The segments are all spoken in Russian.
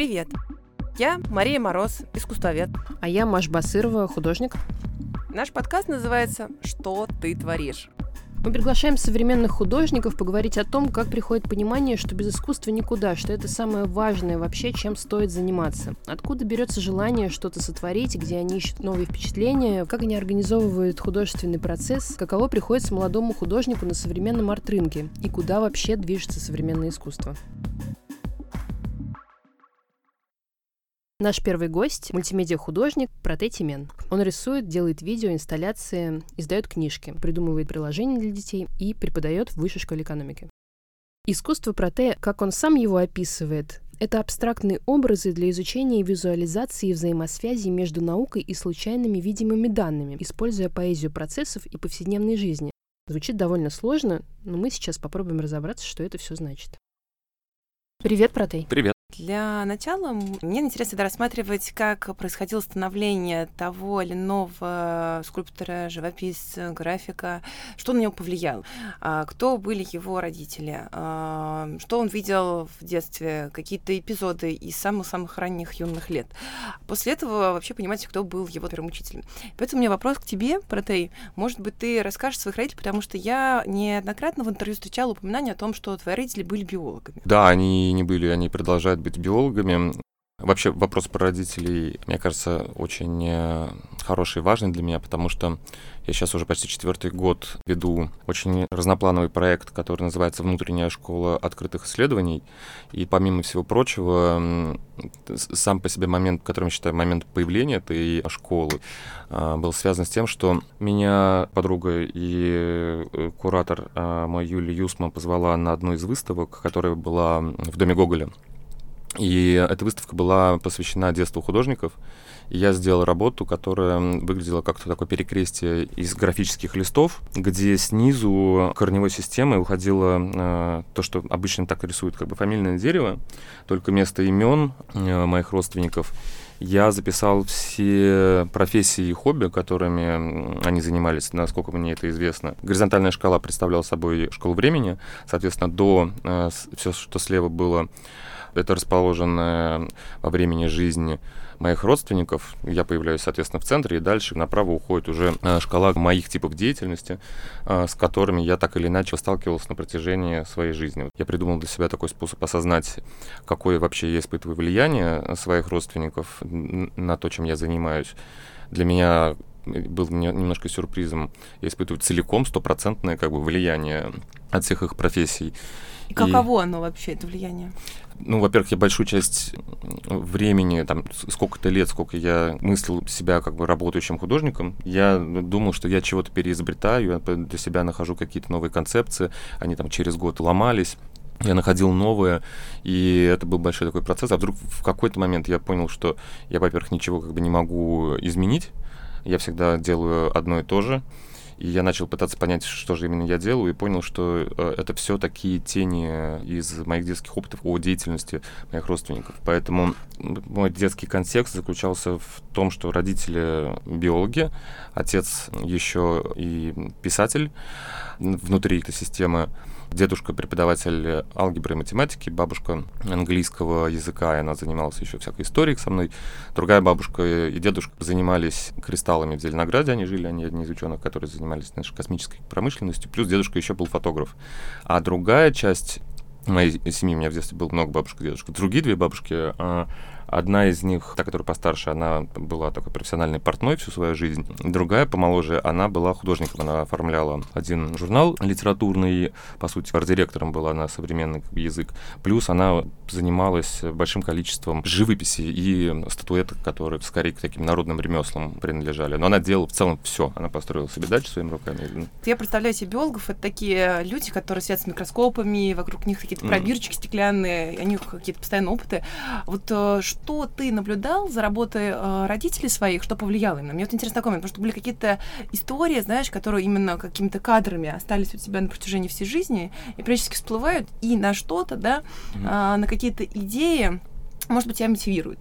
Привет! Я Мария Мороз, искусствовед. А я Маш Басырова, художник. Наш подкаст называется «Что ты творишь?». Мы приглашаем современных художников поговорить о том, как приходит понимание, что без искусства никуда, что это самое важное вообще, чем стоит заниматься. Откуда берется желание что-то сотворить, где они ищут новые впечатления, как они организовывают художественный процесс, каково приходится молодому художнику на современном арт-рынке и куда вообще движется современное искусство. Наш первый гость – мультимедиа-художник Протей Тимен. Он рисует, делает видео, инсталляции, издает книжки, придумывает приложения для детей и преподает в высшей школе экономики. Искусство Протея, как он сам его описывает, это абстрактные образы для изучения и визуализации взаимосвязи между наукой и случайными видимыми данными, используя поэзию процессов и повседневной жизни. Звучит довольно сложно, но мы сейчас попробуем разобраться, что это все значит. Привет, Протей. Привет. Для начала мне интересно рассматривать, как происходило становление того или иного скульптора, живописца, графика, что на него повлияло, а, кто были его родители, а, что он видел в детстве, какие-то эпизоды из самых-самых ранних юных лет. После этого вообще понимаете, кто был его первым учителем. Поэтому у меня вопрос к тебе, Протей. Может быть, ты расскажешь своих родителей, потому что я неоднократно в интервью встречала упоминание о том, что твои родители были биологами. Да, они не были, они продолжают быть биологами. Вообще вопрос про родителей, мне кажется, очень э, хороший и важный для меня, потому что я сейчас уже почти четвертый год веду очень разноплановый проект, который называется «Внутренняя школа открытых исследований». И помимо всего прочего, сам по себе момент, которым я считаю момент появления этой школы, э, был связан с тем, что меня подруга и э, куратор мой Юлия Юсма позвала на одну из выставок, которая была в Доме Гоголя и эта выставка была посвящена детству художников. И я сделал работу, которая выглядела как-то такое перекрестие из графических листов, где снизу корневой системы уходило э, то, что обычно так рисуют, как бы фамильное дерево, только вместо имен э, моих родственников я записал все профессии и хобби, которыми они занимались, насколько мне это известно. Горизонтальная шкала представляла собой школу времени, соответственно, до э, все, что слева было это расположено во времени жизни моих родственников. Я появляюсь, соответственно, в центре, и дальше направо уходит уже э, шкала моих типов деятельности, э, с которыми я так или иначе сталкивался на протяжении своей жизни. Я придумал для себя такой способ осознать, какое вообще я испытываю влияние своих родственников на то, чем я занимаюсь. Для меня был немножко сюрпризом. Я испытываю целиком стопроцентное как бы влияние от всех их профессий. И каково и... оно вообще, это влияние? Ну, во-первых, я большую часть времени, там, сколько-то лет, сколько я мыслил себя как бы работающим художником, я думал, что я чего-то переизобретаю, я для себя нахожу какие-то новые концепции, они там через год ломались. Я находил новое, и это был большой такой процесс. А вдруг в какой-то момент я понял, что я, во-первых, ничего как бы не могу изменить. Я всегда делаю одно и то же. И я начал пытаться понять, что же именно я делаю, и понял, что э, это все такие тени из моих детских опытов о деятельности моих родственников. Поэтому мой детский контекст заключался в том, что родители биологи, отец еще и писатель внутри этой системы Дедушка преподаватель алгебры и математики, бабушка английского языка, и она занималась еще всякой историей со мной. Другая бабушка и дедушка занимались кристаллами в Зеленограде, они жили, они одни из ученых, которые занимались нашей космической промышленностью, плюс дедушка еще был фотограф. А другая часть моей семьи, у меня в детстве было много бабушек и дедушек. Другие две бабушки а, Одна из них, та, которая постарше, она была такой профессиональной портной всю свою жизнь. Другая, помоложе, она была художником. Она оформляла один журнал литературный, по сути, арт-директором была на современный язык. Плюс она занималась большим количеством живописи и статуэток, которые скорее к таким народным ремеслам принадлежали. Но она делала в целом все. Она построила себе дачу своими руками. Я представляю себе биологов, это такие люди, которые сидят с микроскопами, вокруг них какие-то пробирчики стеклянные, у них какие-то постоянные опыты. Вот э, что ты наблюдал за работой э, родителей своих, что повлияло именно? Мне вот интересно такой момент, потому что были какие-то истории, знаешь, которые именно какими-то кадрами остались у тебя на протяжении всей жизни и периодически всплывают и на что-то, да, mm-hmm. э, на какие-то идеи, может быть, тебя мотивируют.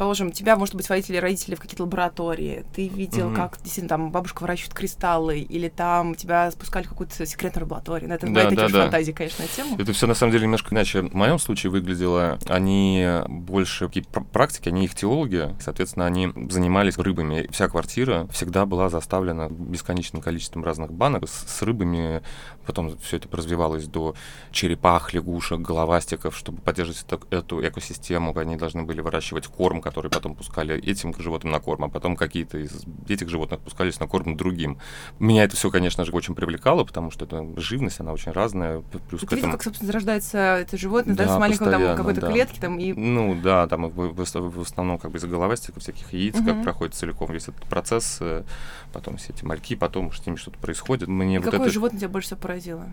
Предположим, тебя, может быть, водители родители в какие-то лаборатории, ты видел, mm-hmm. как действительно там бабушка выращивает кристаллы, или там тебя спускали в какую-то секретную лабораторию. Но ну, это да, да, такие да. фантазии, конечно, тему. Это все на самом деле немножко иначе. В моем случае выглядело, они больше какие практики, они их теологи, соответственно, они занимались рыбами. Вся квартира всегда была заставлена бесконечным количеством разных банок с, с рыбами. Потом все это развивалось до черепах, лягушек, головастиков, чтобы поддерживать эту, эту экосистему. Они должны были выращивать корм, который потом пускали этим животным на корм, а потом какие-то из этих животных пускались на корм другим. Меня это все, конечно же, очень привлекало, потому что это живность, она очень разная. Плюс Ты к этому... как, собственно, зарождается это животное, да, да с маленькой там, какой-то да. клетки там и... Ну да, там в, в, в основном как бы из головастиков, всяких яиц, угу. как проходит целиком весь этот процесс, э, потом все эти мальки, потом с ними что-то происходит. Мне и вот какое это... животное тебя больше всего поразило?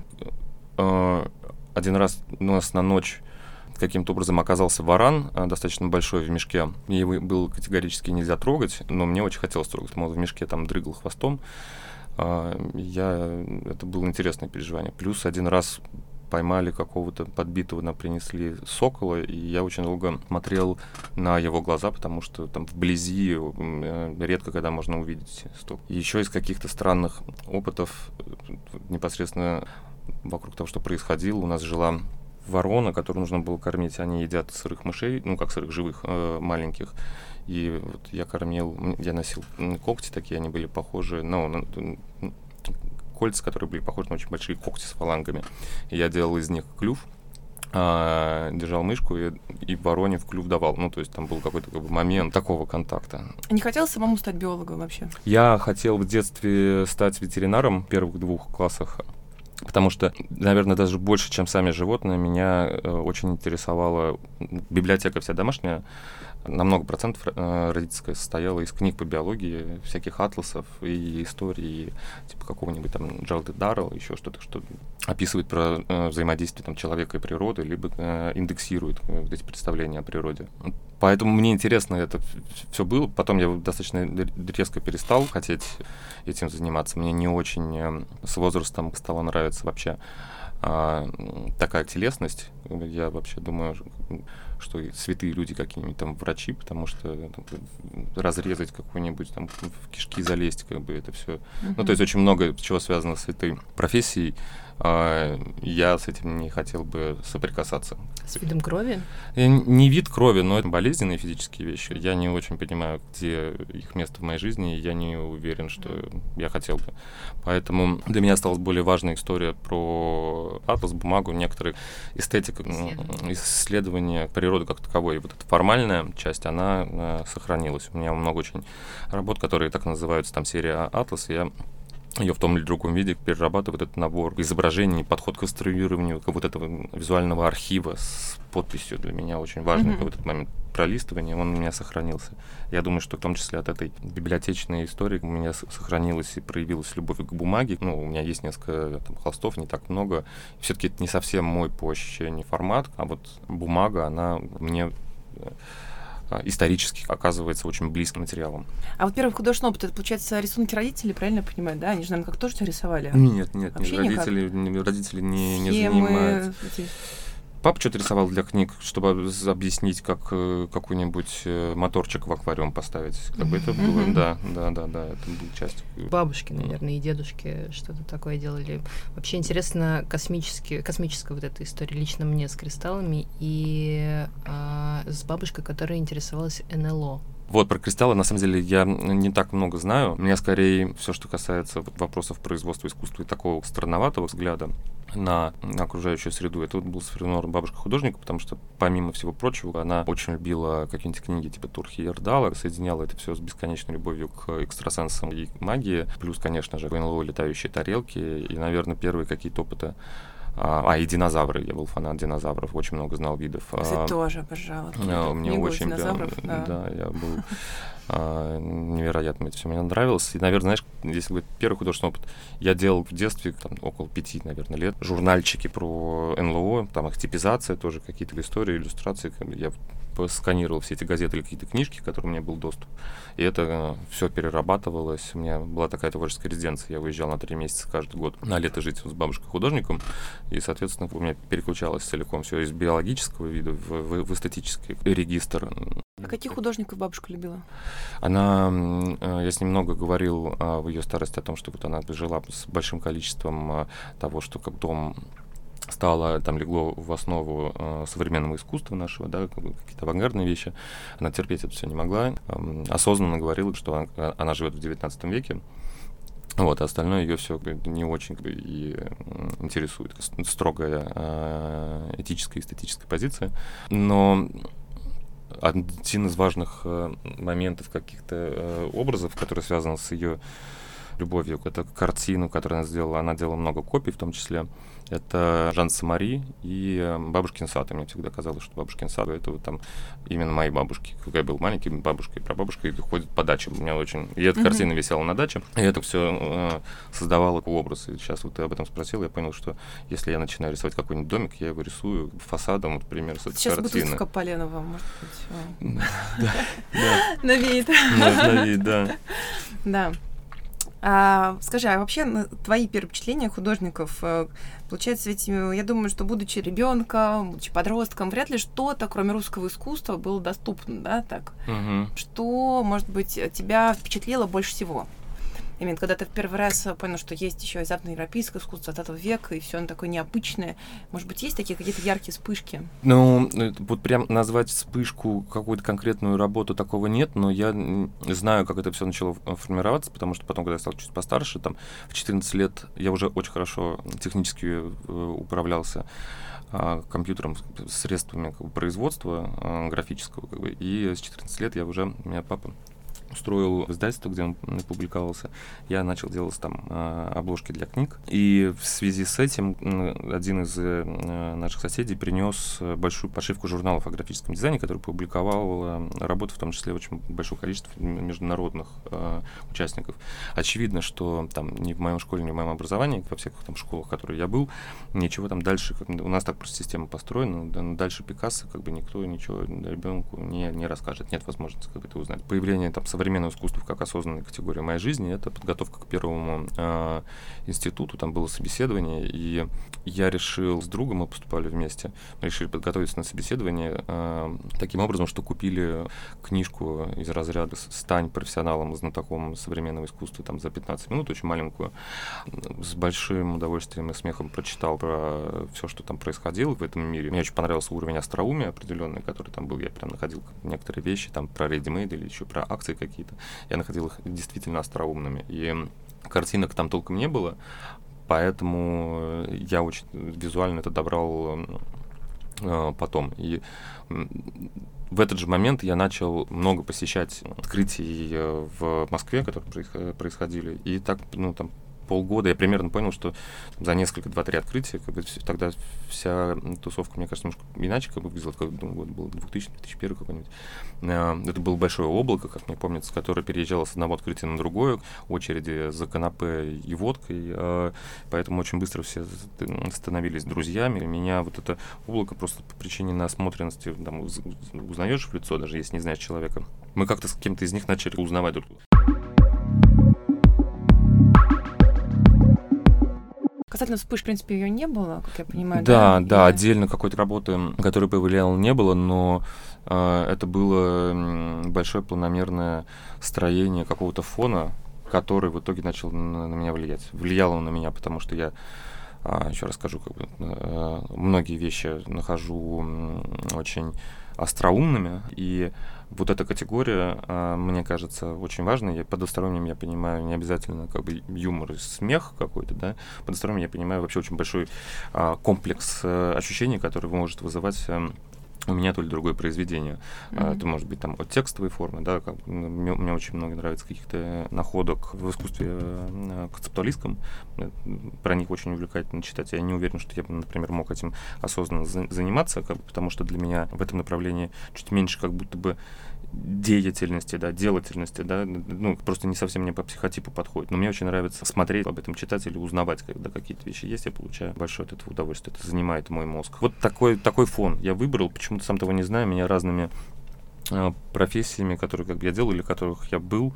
Э, один раз у нас на ночь каким-то образом оказался варан, э, достаточно большой в мешке. Его было категорически нельзя трогать, но мне очень хотелось трогать. Он в мешке там дрыгал хвостом. А, я, это было интересное переживание. Плюс один раз поймали какого-то подбитого, нам принесли сокола, и я очень долго смотрел на его глаза, потому что там вблизи э, редко когда можно увидеть сток. Еще из каких-то странных опытов непосредственно вокруг того, что происходило, у нас жила ворона, которую нужно было кормить, они едят сырых мышей, ну как сырых живых, э, маленьких. И вот я кормил, я носил когти такие, они были похожи, ну, на, кольца, которые были похожи на очень большие когти с фалангами. И я делал из них клюв, а, держал мышку и, и вороне в клюв давал. Ну, то есть там был какой-то как бы, момент такого контакта. Не хотел самому стать биологом вообще? Я хотел в детстве стать ветеринаром в первых двух классах Потому что, наверное, даже больше, чем сами животные, меня э, очень интересовала библиотека вся домашняя. На много процентов э, родительская состояла из книг по биологии, всяких атласов и истории, типа какого-нибудь там Джалды Даррелл, еще что-то, что описывает про э, взаимодействие там, человека и природы, либо э, индексирует э, эти представления о природе. Поэтому мне интересно это все было. Потом я достаточно резко перестал хотеть этим заниматься. Мне не очень э, с возрастом стало нравиться вообще а, такая телесность. Я вообще думаю, что святые люди какие-нибудь там врачи, потому что там, разрезать какую-нибудь там в кишки залезть, как бы это все. Mm-hmm. Ну, то есть очень много чего связано с этой профессией. А, я с этим не хотел бы соприкасаться. С видом крови? Не вид крови, но это болезненные физические вещи. Я не очень понимаю, где их место в моей жизни, и я не уверен, что я хотел бы. Поэтому для меня осталась более важная история про атлас, бумагу, некоторые эстетика, исследования, исследования природы как таковой. И вот эта формальная часть, она э, сохранилась. У меня много очень работ, которые так называются, там серия Атлас, я ее в том или другом виде перерабатывает этот набор изображений, подход к конструированию вот этого визуального архива с подписью для меня очень важный mm-hmm. этот момент пролистывания, он у меня сохранился. Я думаю, что в том числе от этой библиотечной истории у меня сохранилась и проявилась любовь к бумаге. Ну, у меня есть несколько там, холстов, не так много. Все-таки это не совсем мой по ощущению формат, а вот бумага, она мне э, исторически оказывается очень близким материалом. А вот первый художественный опыт, это, получается, рисунки родителей, правильно я понимаю, да? Они же, наверное, как тоже тебя рисовали? Нет, нет, Вообще нет родители, не, родители не, не занимаются. Эти Папа что-то рисовал для книг, чтобы объяснить, как э, какой-нибудь э, моторчик в аквариум поставить. Как бы это было, да, да, да, да, это был часть. Бабушки, наверное, и дедушки что-то такое делали. Вообще интересно космические, космическая вот эта история лично мне с кристаллами и а, с бабушкой, которая интересовалась НЛО. Вот, про кристаллы, на самом деле, я не так много знаю. У меня скорее все, что касается вопросов производства искусства и такого странноватого взгляда на, окружающую среду. Это вот был сформирован бабушка художника, потому что, помимо всего прочего, она очень любила какие-нибудь книги типа Турхи и Эрдала, соединяла это все с бесконечной любовью к экстрасенсам и магии. Плюс, конечно же, НЛО летающие тарелки и, наверное, первые какие-то опыты а, а, и динозавры. Я был фанат динозавров, очень много знал видов. Кстати, а, тоже, пожалуйста. А, мне очень прям, да. да, я был а, невероятно это все мне нравилось. И, наверное, знаешь, если бы первый художественный опыт, я делал в детстве, там, около пяти, наверное, лет, журнальчики про НЛО, там их типизация тоже, какие-то истории, иллюстрации. Я сканировал все эти газеты или какие-то книжки, к которым у меня был доступ. И это э, все перерабатывалось. У меня была такая творческая резиденция. Я выезжал на три месяца каждый год на лето жить с бабушкой-художником. И, соответственно, у меня переключалось целиком все из биологического вида в, в, в эстетический регистр А каких художников бабушка любила? Она, э, я с ней много говорил а, в ее старости о том, что вот она жила с большим количеством а, того, что как дом стало, там легло в основу э, современного искусства нашего, да, какие-то авангардные вещи. Она терпеть это все не могла. Э, осознанно говорила, что она, она живет в 19 веке, вот, а остальное ее все не очень и интересует. Строгая э, этическая, эстетическая позиция. Но один из важных э, моментов каких-то э, образов, который связан с ее любовью, это картину, которую она сделала. Она делала много копий, в том числе. Это Жан Самари и э, Бабушкин сад. И мне всегда казалось, что Бабушкин сад — это вот там именно мои бабушки. Когда я был маленький, бабушка и прабабушка ходят по дачам. У меня очень... И эта mm-hmm. картина висела на даче, и это все э, создавало образ. И сейчас вот ты об этом спросил, я понял, что если я начинаю рисовать какой-нибудь домик, я его рисую фасадом, вот, например, с этой сейчас картины. Сейчас Бутыльска Поленова, может быть. Да. На вид. На вид, да. Да. А, скажи, а вообще твои первые впечатления художников, э, получается, ведь э, я думаю, что будучи ребенком, будучи подростком, вряд ли что-то, кроме русского искусства, было доступно, да, так? Угу. Что, может быть, тебя впечатлило больше всего? Именно когда ты в первый раз понял, что есть еще и западноевропейское искусство 20 века, и все оно такое необычное. Может быть, есть такие какие-то яркие вспышки? Ну, э, вот прям назвать вспышку какую-то конкретную работу такого нет, но я знаю, как это все начало формироваться, потому что потом, когда я стал чуть постарше, там, в 14 лет я уже очень хорошо технически э, управлялся а, компьютером, средствами как бы, производства а, графического, как бы, и с 14 лет я уже, у меня папа устроил издательство, где он публиковался. Я начал делать там э, обложки для книг. И в связи с этим один из э, наших соседей принес большую подшивку журналов о графическом дизайне, который публиковал э, работы, в том числе очень большое количество международных участников. Очевидно, что там ни в моем школе, ни в моем образовании, во всех там школах, в которых я был, ничего там дальше, у нас так просто система построена, дальше Пикассо как бы никто ничего ребенку не, не расскажет, нет возможности как бы это узнать. Появление там современного искусства как осознанной категории моей жизни, это подготовка к первому э, институту, там было собеседование, и я решил с другом, мы поступали вместе, мы решили подготовиться на собеседование э, таким образом, что купили книжку из разряда «Стань профессионалом, знатоком современного искусства» там за 15 минут, очень маленькую. С большим удовольствием и смехом прочитал про все, что там происходило в этом мире. Мне очень понравился уровень остроумия определенный, который там был. Я прям находил некоторые вещи, там про Ready или еще про акции какие-то. Я находил их действительно остроумными. И картинок там толком не было, поэтому я очень визуально это добрал э, потом. И в этот же момент я начал много посещать открытий э, в Москве, которые происходили, и так, ну, там, полгода я примерно понял, что за несколько, два-три открытия, как бы, тогда вся тусовка, мне кажется, немножко иначе как бы выглядела, как ну, год был 2000-2001 какой-нибудь. А, это было большое облако, как мне помнится, которое переезжало с одного открытия на другое, очереди за канапе и водкой, а, поэтому очень быстро все становились друзьями. Меня вот это облако просто по причине насмотренности, там, узнаешь в лицо, даже если не знаешь человека. Мы как-то с кем-то из них начали узнавать друг друга. Касательно вспыш, в принципе, ее не было, как я понимаю. Да, да, да и... отдельно какой-то работы, которая повлияла, не было, но э, это было большое планомерное строение какого-то фона, который в итоге начал на, на меня влиять. Влиял он на меня, потому что я а, еще расскажу, как бы, э, многие вещи нахожу очень остроумными, и вот эта категория, э, мне кажется, очень важной. Я под остроумием я понимаю не обязательно как бы юмор и смех какой-то, да, под остроумием я понимаю вообще очень большой э, комплекс э, ощущений, который может вызывать э, у меня то ли другое произведение. Mm-hmm. Это может быть там от текстовой формы, да, как, ну, мне, мне очень много нравится каких-то находок в искусстве э, концептуалистском. Э, про них очень увлекательно читать. Я не уверен, что я бы, например, мог этим осознанно за- заниматься, как потому что для меня в этом направлении чуть меньше как будто бы деятельности, да, делательности, да, ну, просто не совсем мне по психотипу подходит. Но мне очень нравится смотреть об этом, читать или узнавать, когда какие-то вещи есть, я получаю большое от этого удовольствие. Это занимает мой мозг. Вот такой, такой фон я выбрал, почему-то сам того не знаю, меня разными э, профессиями, которые как бы я делал или которых я был,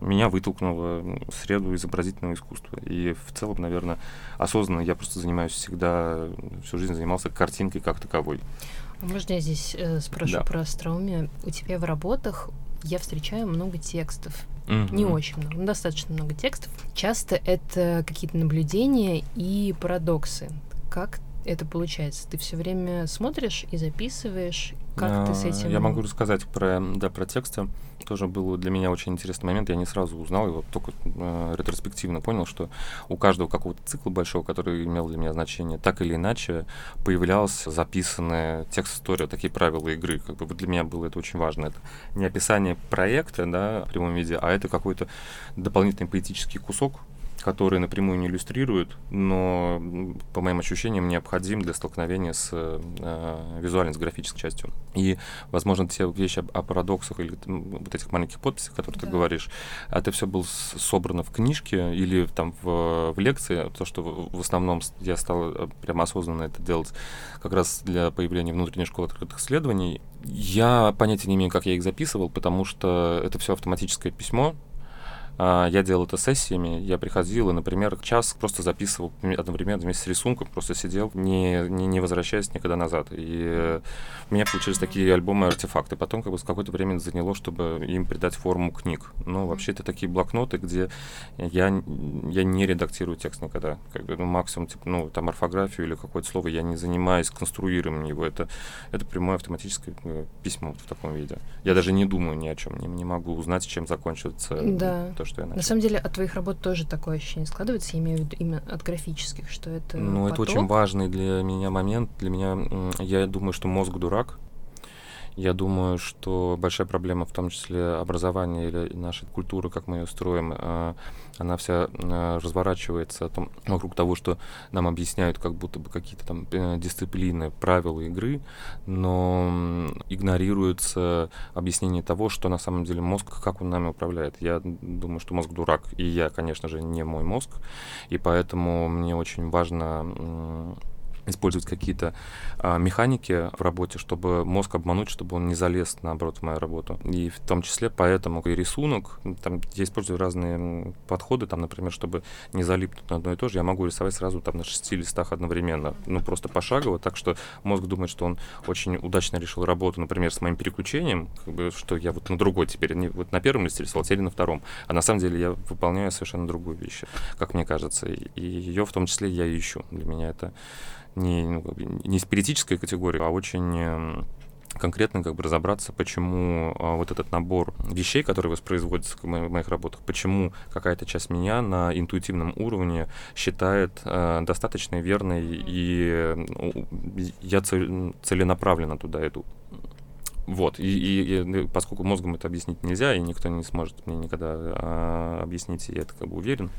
меня вытолкнуло в среду изобразительного искусства. И в целом, наверное, осознанно я просто занимаюсь всегда, всю жизнь занимался картинкой как таковой. Можно я здесь э, спрошу да. про остроумие? У тебя в работах я встречаю много текстов. Mm-hmm. Не очень много, но достаточно много текстов. Часто это какие-то наблюдения и парадоксы. Как это получается? Ты все время смотришь и записываешь? Как а, ты с этим? Я могу рассказать про, да, про тексты. Тоже был для меня очень интересный момент. Я не сразу узнал его, только э, ретроспективно понял, что у каждого какого-то цикла большого, который имел для меня значение, так или иначе появлялся записанная текст-история, такие правила игры. Как бы для меня было это очень важно. Это не описание проекта да, в прямом виде, а это какой-то дополнительный поэтический кусок, который напрямую не иллюстрирует, но, по моим ощущениям, необходим для столкновения с э, визуальной, с графической частью. И, возможно, те вещи о, о парадоксах или вот этих маленьких подписях, которые да. ты говоришь, это все было собрано в книжке или там в, в лекции, то, что в, в основном я стал э, прямо осознанно это делать как раз для появления внутренней школы открытых исследований. Я понятия не имею, как я их записывал, потому что это все автоматическое письмо, а, я делал это сессиями. Я приходил и, например, час просто записывал одновременно вместе с рисунком, просто сидел, не, не, не возвращаясь никогда назад. И у меня получились такие альбомы-артефакты. Потом как бы с какое-то время заняло, чтобы им придать форму книг. Но вообще это такие блокноты, где я, я не редактирую текст никогда. Как бы, ну, максимум, типа, ну, там, орфографию или какое-то слово, я не занимаюсь конструированием его. Это, это прямое автоматическое э, письмо в таком виде. Я даже не думаю ни о чем, не, не могу узнать, чем закончится да то, что я начал. На самом деле, от твоих работ тоже такое ощущение складывается, я имею в виду именно от графических, что это Ну, поток. это очень важный для меня момент. Для меня, я думаю, что мозг дурак, я думаю, что большая проблема, в том числе образования или нашей культуры, как мы ее строим, а, она вся а, разворачивается вокруг того, что нам объясняют как будто бы какие-то там э, дисциплины, правила игры, но игнорируется объяснение того, что на самом деле мозг, как он нами управляет. Я думаю, что мозг дурак, и я, конечно же, не мой мозг, и поэтому мне очень важно использовать какие-то а, механики в работе, чтобы мозг обмануть, чтобы он не залез, наоборот, в мою работу. И в том числе поэтому и рисунок, там я использую разные подходы, там, например, чтобы не залипнуть на одно и то же, я могу рисовать сразу там на шести листах одновременно, ну, просто пошагово, так что мозг думает, что он очень удачно решил работу, например, с моим переключением, как бы, что я вот на другой теперь, не вот на первом листе рисовал, теперь на втором, а на самом деле я выполняю совершенно другую вещь, как мне кажется, и ее в том числе я ищу. Для меня это не, ну, не спиритическая категория, а очень эм, конкретно как бы разобраться, почему а, вот этот набор вещей, которые воспроизводятся в моих работах, почему какая-то часть меня на интуитивном уровне считает а, достаточно верной, и ну, я цель, целенаправленно туда иду. Вот, и, и, и поскольку мозгом это объяснить нельзя, и никто не сможет мне никогда а, объяснить, я это как бы уверен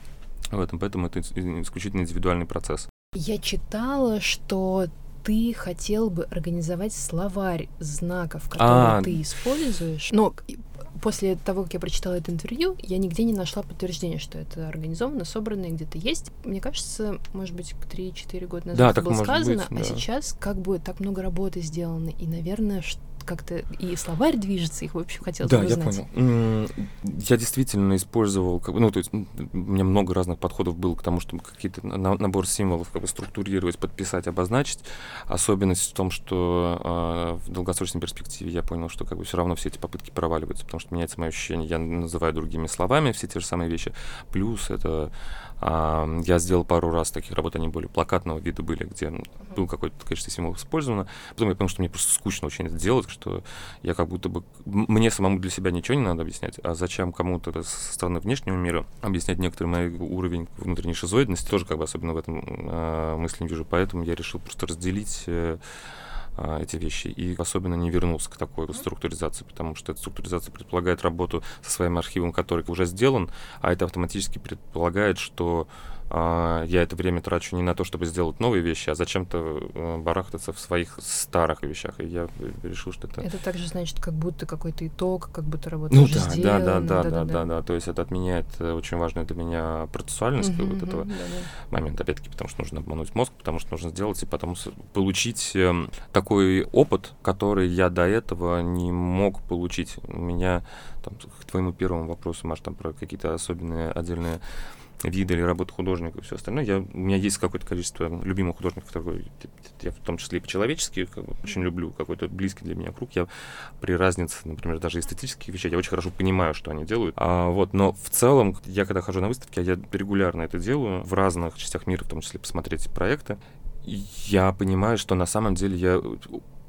в этом, поэтому это исключительно индивидуальный процесс. Я читала, что ты хотел бы организовать словарь знаков, которые а... ты используешь. Но после того, как я прочитала это интервью, я нигде не нашла подтверждения, что это организовано, собрано и где-то есть. Мне кажется, может быть, 3-4 года назад да, это было сказано, быть, а да. сейчас как бы так много работы сделано, и, наверное, как-то и словарь движется, их, в общем, хотелось да, бы узнать. Да, я понял. Я действительно использовал, ну, то есть у меня много разных подходов было к тому, чтобы какие-то набор символов как бы структурировать, подписать, обозначить. Особенность в том, что э, в долгосрочной перспективе я понял, что как бы все равно все эти попытки проваливаются, потому что меняется мое ощущение, я называю другими словами все те же самые вещи. Плюс это я сделал пару раз таких работ, они более плакатного вида были, где был какой-то количество символов использовано. Потом я понял, что мне просто скучно очень это делать, что я как будто бы... Мне самому для себя ничего не надо объяснять, а зачем кому-то со стороны внешнего мира объяснять некоторый мой уровень внутренней шизоидности, тоже как бы особенно в этом э, мысли не вижу. Поэтому я решил просто разделить э, а, эти вещи и особенно не вернулся к такой структуризации, потому что эта структуризация предполагает работу со своим архивом, который уже сделан, а это автоматически предполагает, что я это время трачу не на то, чтобы сделать новые вещи, а зачем-то э, барахтаться в своих старых вещах. И я решил, что это... Это также значит, как будто какой-то итог, как будто работа ну, уже да, сделана. Да, да, да, да, да, да, да. То есть это отменяет э, очень важную для меня процессуальность uh-huh, вот этого uh-huh, да, да. момента. Опять-таки, потому что нужно обмануть мозг, потому что нужно сделать и потом получить эм, такой опыт, который я до этого не мог получить. У меня там, к твоему первому вопросу, Маш, там про какие-то особенные отдельные виды или работы художника и все остальное. Я, у меня есть какое-то количество любимых художников, которые я в том числе и по-человечески как бы, очень люблю, какой-то близкий для меня круг. Я при разнице, например, даже эстетических вещей, я очень хорошо понимаю, что они делают. А, вот, но в целом, я когда хожу на выставки, я регулярно это делаю в разных частях мира, в том числе посмотреть проекты. Я понимаю, что на самом деле я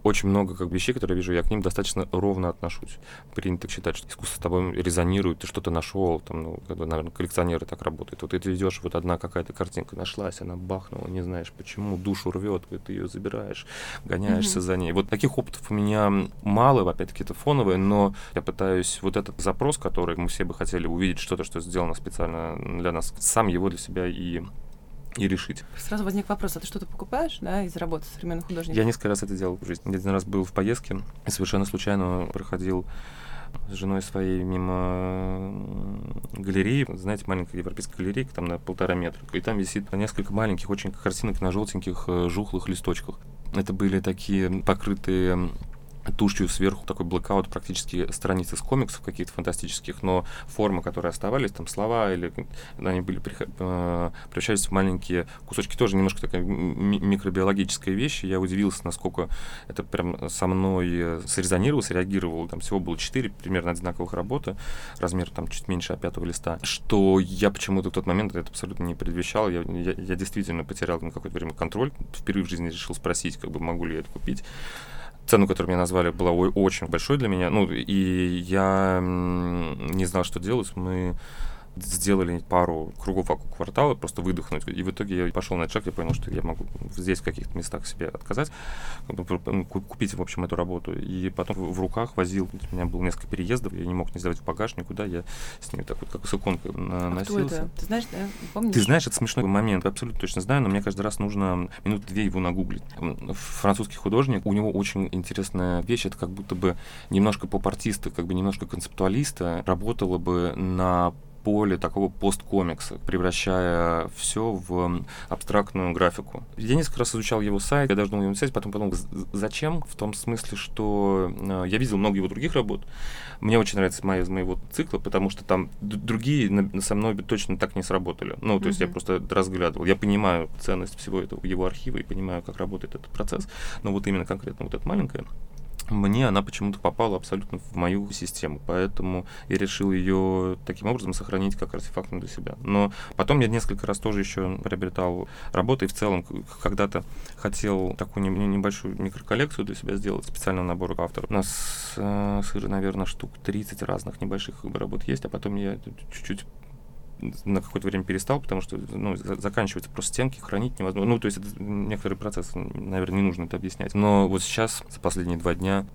очень много как бы, вещей, которые я вижу, я к ним достаточно ровно отношусь. Принято считать, что искусство с тобой резонирует, ты что-то нашел, там, ну, как бы, наверное, коллекционеры так работают. Вот ты идешь, вот одна какая-то картинка нашлась, она бахнула, не знаешь почему, душу рвет, ты ее забираешь, гоняешься mm-hmm. за ней. Вот таких опытов у меня мало, опять-таки это фоновые, но я пытаюсь вот этот запрос, который мы все бы хотели увидеть, что-то, что сделано специально для нас, сам его для себя и и решить. Сразу возник вопрос, а ты что-то покупаешь, да, из работы современных художников? Я несколько раз это делал в жизни. Один раз был в поездке и совершенно случайно проходил с женой своей мимо галереи, знаете, маленькая европейская галерея, там на полтора метра, и там висит несколько маленьких очень картинок на желтеньких э, жухлых листочках. Это были такие покрытые тушью сверху такой блокаут практически страниц из комиксов каких-то фантастических, но формы, которые оставались, там слова или они были э, превращались в маленькие кусочки, тоже немножко такая микробиологическая вещь. Я удивился, насколько это прям со мной э, срезонировало, среагировало. Там всего было четыре примерно одинаковых работы, размер там чуть меньше а пятого листа, что я почему-то в тот момент это абсолютно не предвещал. Я, я, я действительно потерял на какое-то время контроль. Впервые в жизни решил спросить, как бы могу ли я это купить цену, которую мне назвали, была очень большой для меня. Ну, и я не знал, что делать. Мы сделали пару кругов вокруг квартала, просто выдохнуть. И в итоге я пошел на шаг, я понял, что я могу здесь в каких-то местах себе отказать, ну, купить, в общем, эту работу. И потом в руках возил, у меня было несколько переездов, я не мог не сдавать в багаж никуда, я с ней так вот, как с иконкой а носился. Кто это? Ты знаешь, да? Помнишь? Ты знаешь, это смешной момент, я абсолютно точно знаю, но мне каждый раз нужно минут две его нагуглить. Французский художник, у него очень интересная вещь, это как будто бы немножко поп-артиста, как бы немножко концептуалиста, работала бы на поле такого посткомикса, превращая все в абстрактную графику. Я несколько раз изучал его сайт, я даже думал его написать, потом подумал, зачем? В том смысле, что э, я видел много его других работ. Мне очень нравится моя из моего цикла, потому что там другие на, со мной точно так не сработали. Ну, то mm-hmm. есть я просто разглядывал. Я понимаю ценность всего этого, его архива и понимаю, как работает этот процесс. Но вот именно конкретно вот это маленькое, мне она почему-то попала абсолютно в мою систему, поэтому я решил ее таким образом сохранить как артефактом для себя. Но потом я несколько раз тоже еще приобретал работы, и в целом когда-то хотел такую небольшую микроколлекцию для себя сделать, специального набора авторов. У нас э, наверное, штук 30 разных небольших работ есть, а потом я чуть-чуть на какое-то время перестал, потому что ну, заканчиваются просто стенки, хранить невозможно. Ну, то есть это некоторый процесс, наверное, не нужно это объяснять. Но вот сейчас, за последние два дня,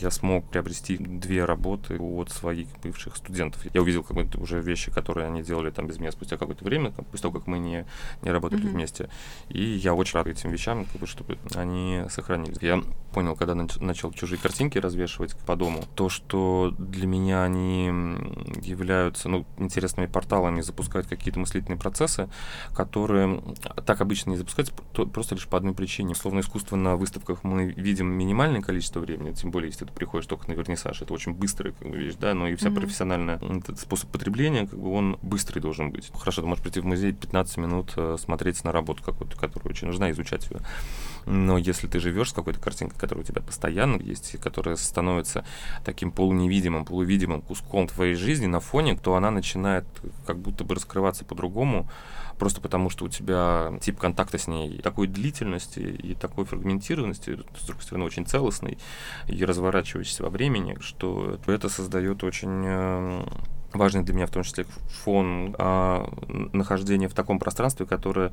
я смог приобрести две работы от своих бывших студентов. Я увидел как бы уже вещи, которые они делали там без меня спустя какое-то время, там, после того, как мы не, не работали mm-hmm. вместе. И я очень рад этим вещам, как бы, чтобы они сохранились. Я понял, когда нач- начал чужие картинки развешивать по дому, то, что для меня они являются ну, интересными порталами каналами запускают какие-то мыслительные процессы, которые так обычно не запускаются просто лишь по одной причине. Словно искусство на выставках мы видим минимальное количество времени, тем более, если ты приходишь только на вернисаж, это очень быстрая как бы, вещь, да, но и вся mm-hmm. профессиональная этот способ потребления, как бы он быстрый должен быть. Хорошо, ты можешь прийти в музей 15 минут э, смотреть на работу какую-то, которая очень нужна, изучать ее. Но если ты живешь с какой-то картинкой, которая у тебя постоянно есть, и которая становится таким полуневидимым, полувидимым куском твоей жизни на фоне, то она начинает как будто бы раскрываться по-другому, просто потому что у тебя тип контакта с ней такой длительности и такой фрагментированности, с другой стороны, очень целостный и разворачивающийся во времени, что это создает очень э, важный для меня в том числе фон а, нахождения в таком пространстве, которое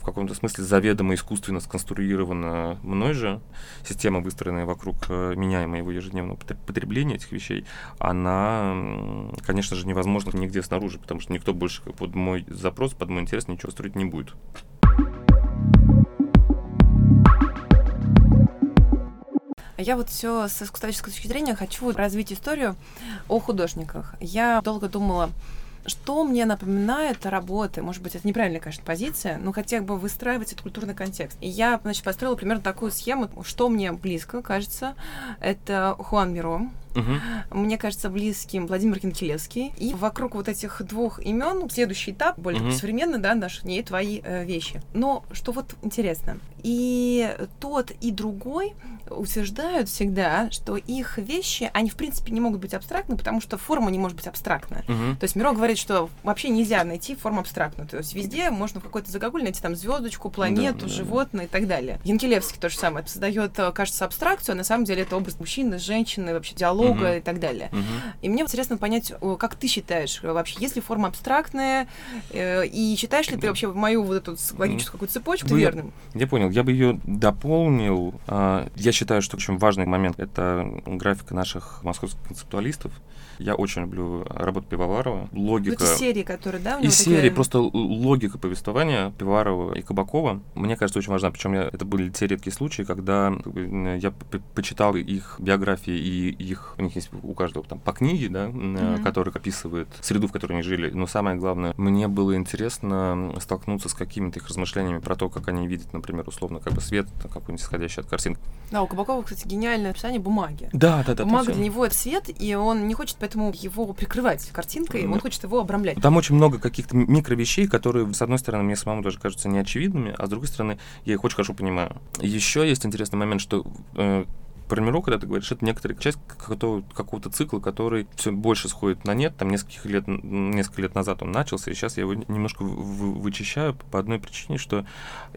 в каком-то смысле заведомо искусственно сконструирована мной же, система, выстроенная вокруг э, меня и моего ежедневного потребления этих вещей, она, конечно же, невозможна нигде снаружи, потому что никто больше под мой запрос, под мой интерес ничего строить не будет. Я вот все с искусствоведческой точки зрения хочу развить историю о художниках. Я долго думала, что мне напоминает работы, может быть, это неправильная, конечно, позиция, но хотя бы выстраивать этот культурный контекст. И я, значит, построила примерно такую схему, что мне близко, кажется. Это Хуан Миро, Угу. Мне кажется, близким Владимир Кинкелевский. И вокруг вот этих двух имен следующий этап, более угу. современный, да, наш, не твои э, вещи. Но что вот интересно, и тот, и другой утверждают всегда, что их вещи, они, в принципе, не могут быть абстрактны, потому что форма не может быть абстрактна. Uh-huh. То есть Миро говорит, что вообще нельзя найти форму абстрактную. То есть везде можно в какой-то загогуль найти там звездочку, планету, да, животное да. и так далее. Янкелевский то же самое. создает, э, кажется, абстракцию, а на самом деле это образ мужчины, женщины, вообще диалога uh-huh. и так далее. Uh-huh. И мне интересно понять, как ты считаешь, вообще, есть ли форма абстрактная, э, и считаешь ли ты вообще мою вот эту логическую какую-то цепочку Вы, верным? Я понял. Я бы ее дополнил. А, я считаю, что очень важный момент — это графика наших московских концептуалистов. Я очень люблю работу Пивоварова. Логика... Ну, серии, которые, да? Из такие... серии просто логика повествования Пивоварова и Кабакова, мне кажется, очень важна. Причем это были те редкие случаи, когда я почитал их биографии и их, у них есть у каждого там по книге, да, mm-hmm. который описывает среду, в которой они жили. Но самое главное, мне было интересно столкнуться с какими-то их размышлениями про то, как они видят, например, условно, как бы свет какой-нибудь исходящий от картинки. Да, у Кабакова, кстати, гениальное описание бумаги. Да, да, да. Бумага для него это свет, и он не хочет поэтому его прикрывать картинкой, он хочет его обрамлять. Там очень много каких-то микро вещей, которые, с одной стороны, мне самому даже кажутся неочевидными, а с другой стороны, я их очень хорошо понимаю. Еще есть интересный момент, что э, про Миро, когда ты говоришь, это некоторая часть какого-то, цикла, который все больше сходит на нет. Там несколько лет, несколько лет назад он начался, и сейчас я его немножко вычищаю по одной причине, что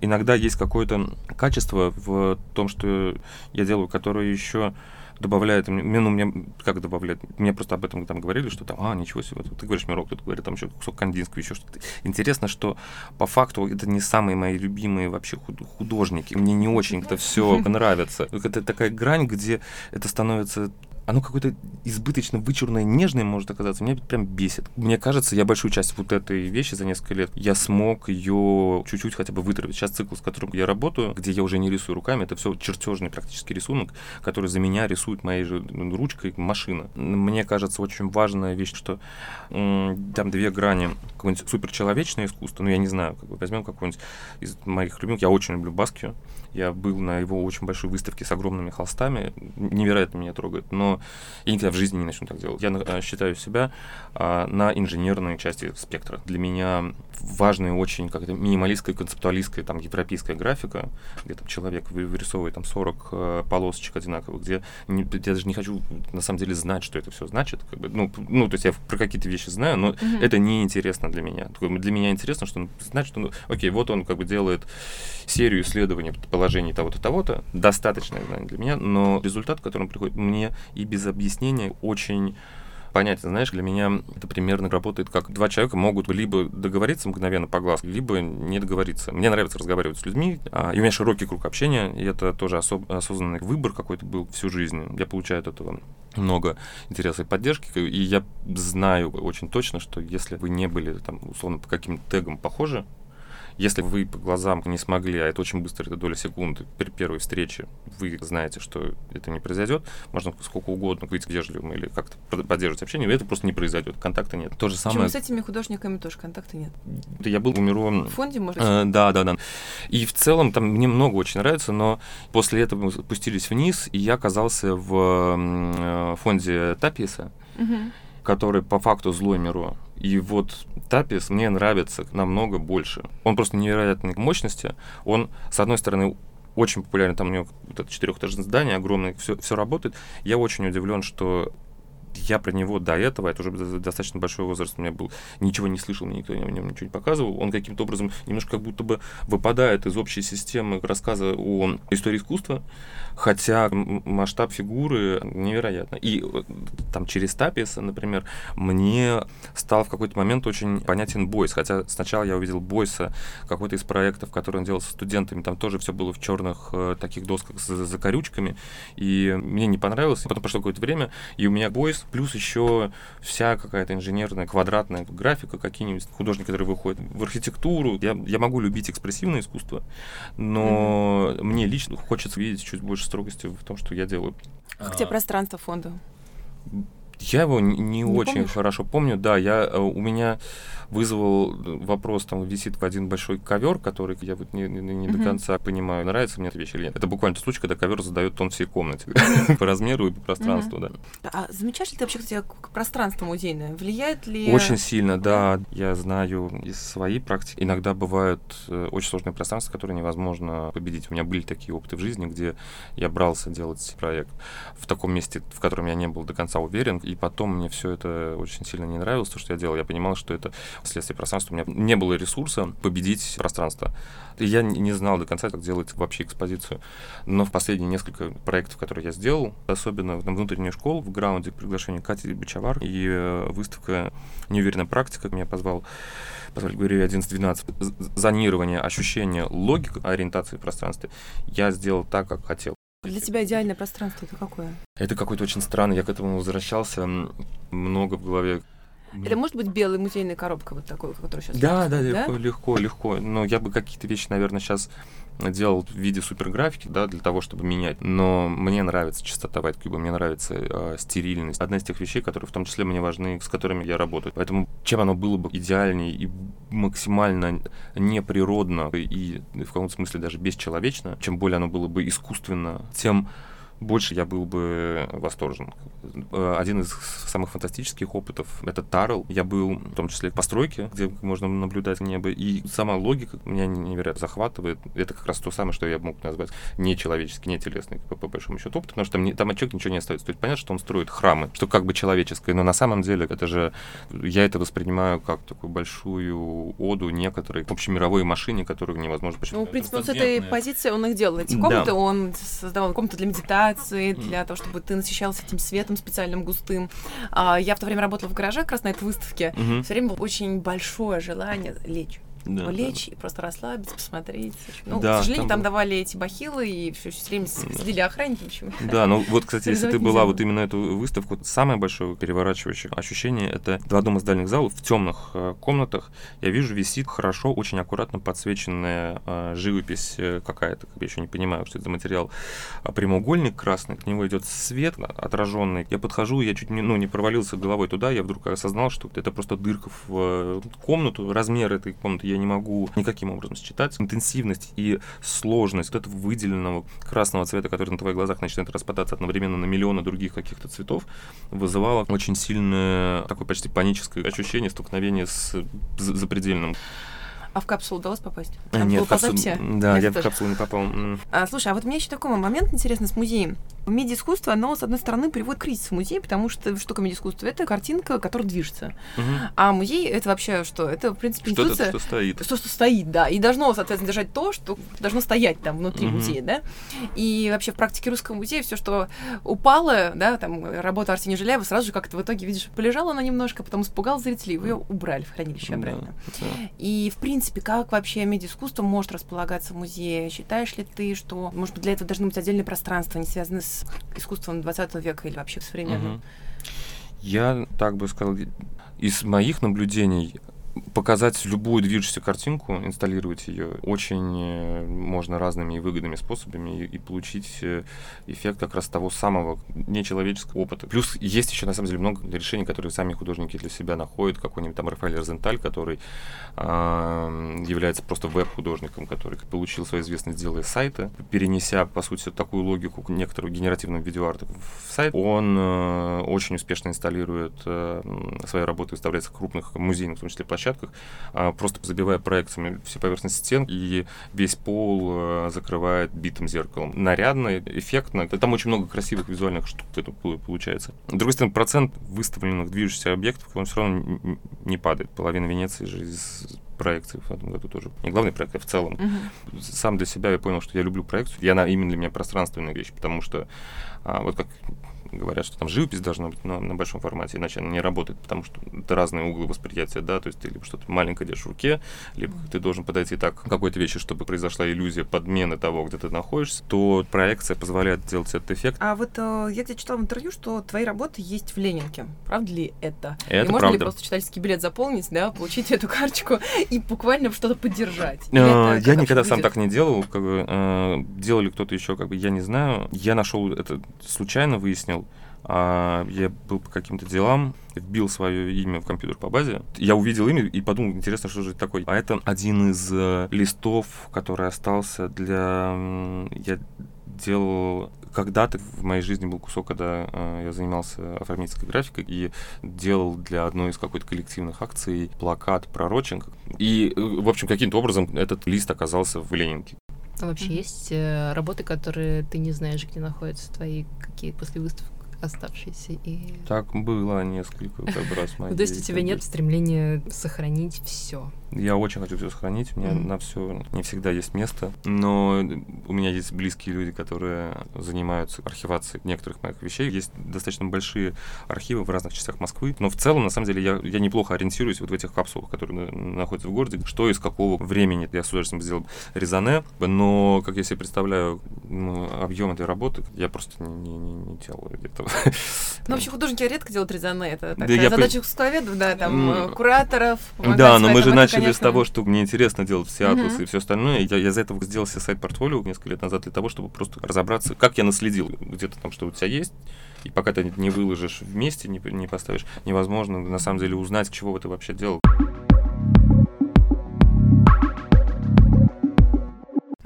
иногда есть какое-то качество в том, что я делаю, которое еще добавляет, мне, ну, мне как добавляет, мне просто об этом там говорили, что там, а, ничего себе, ты говоришь Мирок, кто-то говорит, там еще кусок Кандинского, еще что-то. Интересно, что по факту это не самые мои любимые вообще художники, мне не очень это все нравится. Это такая грань, где это становится оно какое-то избыточно вычурное, нежное может оказаться. Меня прям бесит. Мне кажется, я большую часть вот этой вещи за несколько лет, я смог ее чуть-чуть хотя бы вытравить. Сейчас цикл, с которым я работаю, где я уже не рисую руками, это все чертежный практически рисунок, который за меня рисует моей же ручкой машина. Мне кажется, очень важная вещь, что там две грани. Какое-нибудь суперчеловечное искусство, ну я не знаю, как бы возьмем какой-нибудь из моих любимых, я очень люблю Баскию, я был на его очень большой выставке с огромными холстами, невероятно меня трогает, но я никогда в жизни не начну так делать. Я э, считаю себя а, на инженерной части спектра. Для меня важная очень как-то минималистская, концептуалистская, там, европейская графика, где там человек вырисовывает там 40 э, полосочек одинаковых, где не, я даже не хочу на самом деле знать, что это все значит. Как бы, ну, ну, то есть я про какие-то вещи знаю, но mm-hmm. это не интересно для меня. Для меня интересно, что он знать, что, ну, окей, вот он как бы делает серию исследований положений того-то, того-то, достаточное знание для меня, но результат, к которому приходит мне и без объяснения, очень понятен. Знаешь, для меня это примерно работает как два человека могут либо договориться мгновенно по глазу, либо не договориться. Мне нравится разговаривать с людьми, а, и у меня широкий круг общения, и это тоже особ- осознанный выбор какой-то был всю жизнь. Я получаю от этого много интереса и поддержки, и я знаю очень точно, что если вы не были там условно по каким-то тегам похожи, если вы по глазам не смогли, а это очень быстро, это доля секунды, при первой встрече, вы знаете, что это не произойдет, можно сколько угодно быть вежливым или как-то поддерживать общение, это просто не произойдет, контакта нет. То же самое... Почему с этими художниками тоже контакта нет? Я был у Миро... В фонде, может быть? Э, да, да, да. И в целом там мне много очень нравится, но после этого мы спустились вниз, и я оказался в э, фонде Таписа, угу. Который по факту злой Миро. И вот Тапис мне нравится намного больше. Он просто невероятной мощности. Он, с одной стороны, очень популярен, там у него вот это четырехэтажное здание огромное, все, все работает. Я очень удивлен, что я про него до этого, это уже достаточно большой возраст у меня был, ничего не слышал, мне никто о нем ничего не показывал. Он каким-то образом немножко как будто бы выпадает из общей системы рассказа о истории искусства, хотя масштаб фигуры невероятно. И э, там через Таписа, например, мне стал в какой-то момент очень понятен Бойс, хотя сначала я увидел Бойса, какой-то из проектов, который он делал со студентами, там тоже все было в черных э, таких досках с закорючками, и мне не понравилось. Потом прошло какое-то время, и у меня Бойс плюс еще вся какая-то инженерная, квадратная графика, какие-нибудь художники, которые выходят в архитектуру. Я, я могу любить экспрессивное искусство, но mm-hmm. мне лично хочется видеть чуть больше строгости в том, что я делаю. Как а... тебе пространство фонда? Я его не, не очень помнишь? хорошо помню. Да, я э, у меня вызвал вопрос, там висит в один большой ковер, который я вот не, не, не до Мгм. конца понимаю, нравится мне эта вещь или нет. Это буквально тот случай, когда ковер задает тон всей комнате по размеру и по пространству, да. А замечаешь ли ты вообще, кстати, пространство музейное? Влияет ли... Очень сильно, да. Я знаю из своей практики. Иногда бывают э, очень сложные пространства, которые невозможно победить. У меня были такие опыты в жизни, где я брался делать проект в таком месте, в котором я не был до конца уверен. И потом мне все это очень сильно не нравилось, то, что я делал. Я понимал, что это вследствие пространства. У меня не было ресурса победить пространство. Я не знал до конца, как делать вообще экспозицию. Но в последние несколько проектов, которые я сделал, особенно на внутреннюю школу в граунде к приглашению Кати Бочавар и э, выставка «Неуверенная практика» меня позвал, позвали, говорю, 11-12, з- зонирование, ощущение, логика ориентации в пространстве, я сделал так, как хотел. Для тебя идеальное пространство это какое? Это какой-то очень странный, я к этому возвращался, много в голове. Это может быть белая музейная коробка вот такой, которую сейчас... Да, да, легко, легко, легко. Но я бы какие-то вещи, наверное, сейчас делал в виде суперграфики, да, для того, чтобы менять. Но мне нравится чистота Cube, мне нравится э, стерильность. Одна из тех вещей, которые в том числе мне важны, с которыми я работаю. Поэтому чем оно было бы идеальнее и максимально неприродно и в каком-то смысле даже бесчеловечно, чем более оно было бы искусственно, тем больше я был бы восторжен. Э, Один из самых фантастических опытов — это Тарл. Я был в том числе в постройке, где можно наблюдать небо, и сама логика меня невероятно захватывает. Это как раз то самое, что я мог назвать нечеловеческий, нетелесный, по, по большому счету, опыт, потому что там, там от человека ничего не остается. То есть понятно, что он строит храмы, что как бы человеческое, но на самом деле это же... Я это воспринимаю как такую большую оду некоторой общемировой машине, которую невозможно... Ну, в принципе, он с этой позиции он их делал. Эти Да. комнаты он создавал комнаты для медитации, для того, чтобы ты насыщался этим светом специальным, густым. А, я в то время работала в гараже как раз на этой выставке. Все время было очень большое желание лечь. Да, да. лечь и просто расслабиться, посмотреть. Ну, Да, к сожалению, там там, давали эти бахилы, и все, время с- следили охранники, ничего. Да, ну вот, кстати, если ты была вот именно эту выставку, самое большое переворачивающее ощущение это в одном из дальних залов в темных э, комнатах я вижу висит хорошо, очень аккуратно подсвеченная э, живопись э, какая-то, как я еще не понимаю, что это за материал, А прямоугольник красный, к нему идет свет отраженный. Я подхожу, я чуть не, ну, не провалился головой туда, я вдруг осознал, что это просто дырка в э, комнату, размер этой комнаты я не могу никаким образом считать. Интенсивность и сложность вот этого выделенного красного цвета, который на твоих глазах начинает распадаться одновременно на миллионы других каких-то цветов, вызывало очень сильное такое почти паническое ощущение столкновения с за- запредельным. А в капсулу удалось попасть? А, нет, в капсулу- да, Нет, я в тоже. капсулу не попал. А, слушай, а вот у меня еще такой момент интересный с музеем. Медиаискусство, оно, с одной стороны, приводит к кризису музея, потому что что такое медиаискусство? Это картинка, которая движется. Мгм. А музей — это вообще что? Это, в принципе, Что-то, институция... что стоит. То, что стоит, да, и должно, соответственно, держать то, что должно стоять там внутри Мгм. музея, да. И вообще в практике русского музея все, что упало, да, там работа Арсения Жиляева, сразу же как-то в итоге, видишь, полежала она немножко, потом испугал зрителей, его убрали в хранилище Да, обратно. да. И, в принципе, как вообще медиаискусство может располагаться в музее? Считаешь ли ты, что, может быть, для этого должны быть отдельные пространства, не связанные с искусством 20 века или вообще современным? Мгм. Я так бы сказал, из моих наблюдений показать любую движущуюся картинку, инсталлировать ее очень э, можно разными и выгодными способами и, и получить э, эффект как раз того самого нечеловеческого опыта. Плюс есть еще на самом деле много решений, которые сами художники для себя находят, какой-нибудь там Рафаэль Розенталь, который а, является просто веб-художником, который получил свою известность, делая сайты, перенеся, по сути, такую логику некоторого генеративного видеоарта в сайт. Он э, очень успешно инсталирует э, свои работы, выставляется в крупных музейных, в том числе, площадках, а, просто забивая проекциями все поверхности стен, и весь пол э, закрывает битым зеркалом. Нарядно, эффектно. Там очень много красивых визуальных штук это пол- получается. С другой стороны, процент выставленных движущихся объектов, он все равно не падает. Половина Венеции же из проекций в этом году тоже. Не главный проект, а в целом Мгм. сам для себя я понял, что я люблю проекцию. И она именно для меня пространственная вещь, потому что а, вот как говорят, что там живопись должна быть на, на большом формате, иначе она не работает, потому что это разные углы восприятия, да, то есть ты либо что-то маленькое держишь в руке, либо ты должен подойти так к какой-то вещи, чтобы произошла иллюзия подмены того, где ты находишься, то проекция позволяет сделать этот эффект. А вот э, я где-то читала в интервью, что твои работы есть в Ленинке. Правда ли это? Это и можно ли правда. просто читательский билет заполнить, да, получить эту карточку и буквально что-то поддержать? Как Я никогда сам так не делал, как бы, э, делали кто-то еще, как бы я не знаю. Я нашел это случайно, выяснил. А я был по каким-то делам, вбил свое имя в компьютер по базе. Я увидел имя и подумал, интересно, что же это такое. А это один из э, листов, который остался для... Я делал когда-то в моей жизни был кусок, когда э, я занимался оформительской графикой и делал для одной из какой-то коллективных акций плакат про Рочинг. И, э, в общем, каким-то образом этот лист оказался в Ленинке. А вообще mm-hmm. есть э, работы, которые ты не знаешь, где находятся твои какие после выставки оставшиеся. И... Так было несколько как раз. То есть у тебя нет стремления сохранить все? Я очень хочу все сохранить, у меня mm-hmm. на все не всегда есть место, но у меня есть близкие люди, которые занимаются архивацией некоторых моих вещей. Есть достаточно большие архивы в разных частях Москвы, но в целом, на самом деле, я, я неплохо ориентируюсь вот в этих капсулах, которые находятся в городе, что из какого времени я с удовольствием сделал резоне, но, как я себе представляю, ну, объем этой работы, я просто не, не, не делаю этого. Ну, вообще художники редко делают резоне, это такая задача искусствоведов, да, там, кураторов. Да, но мы же начали начали с того, что мне интересно делать все атласы и все остальное. Я, я из этого сделал себе сайт-портфолио несколько лет назад для того, чтобы просто разобраться, как я наследил где-то там, что у тебя есть, и пока ты не выложишь вместе, не, не поставишь, невозможно на самом деле узнать, чего ты вообще делал.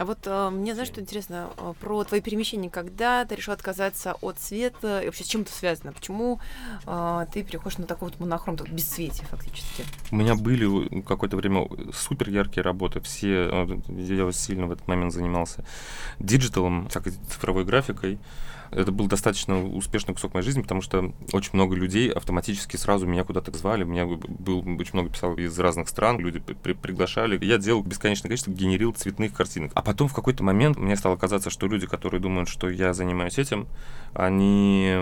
А вот э, мне, знаешь, что интересно э, про твои перемещения, когда ты решил отказаться от света, и вообще с чем это связано? Почему э, ты переходишь на такой вот монохром, так, бесцветие фактически? У меня были какое-то время супер яркие работы, все, э, я сильно в этот момент занимался digital ом, и цифровой графикой, это был достаточно успешный кусок моей жизни, потому что очень много людей автоматически сразу меня куда-то звали. Меня был очень много писал из разных стран, люди при приглашали. Я делал бесконечное количество, генерил цветных картинок. А потом в какой-то момент мне стало казаться, что люди, которые думают, что я занимаюсь этим, они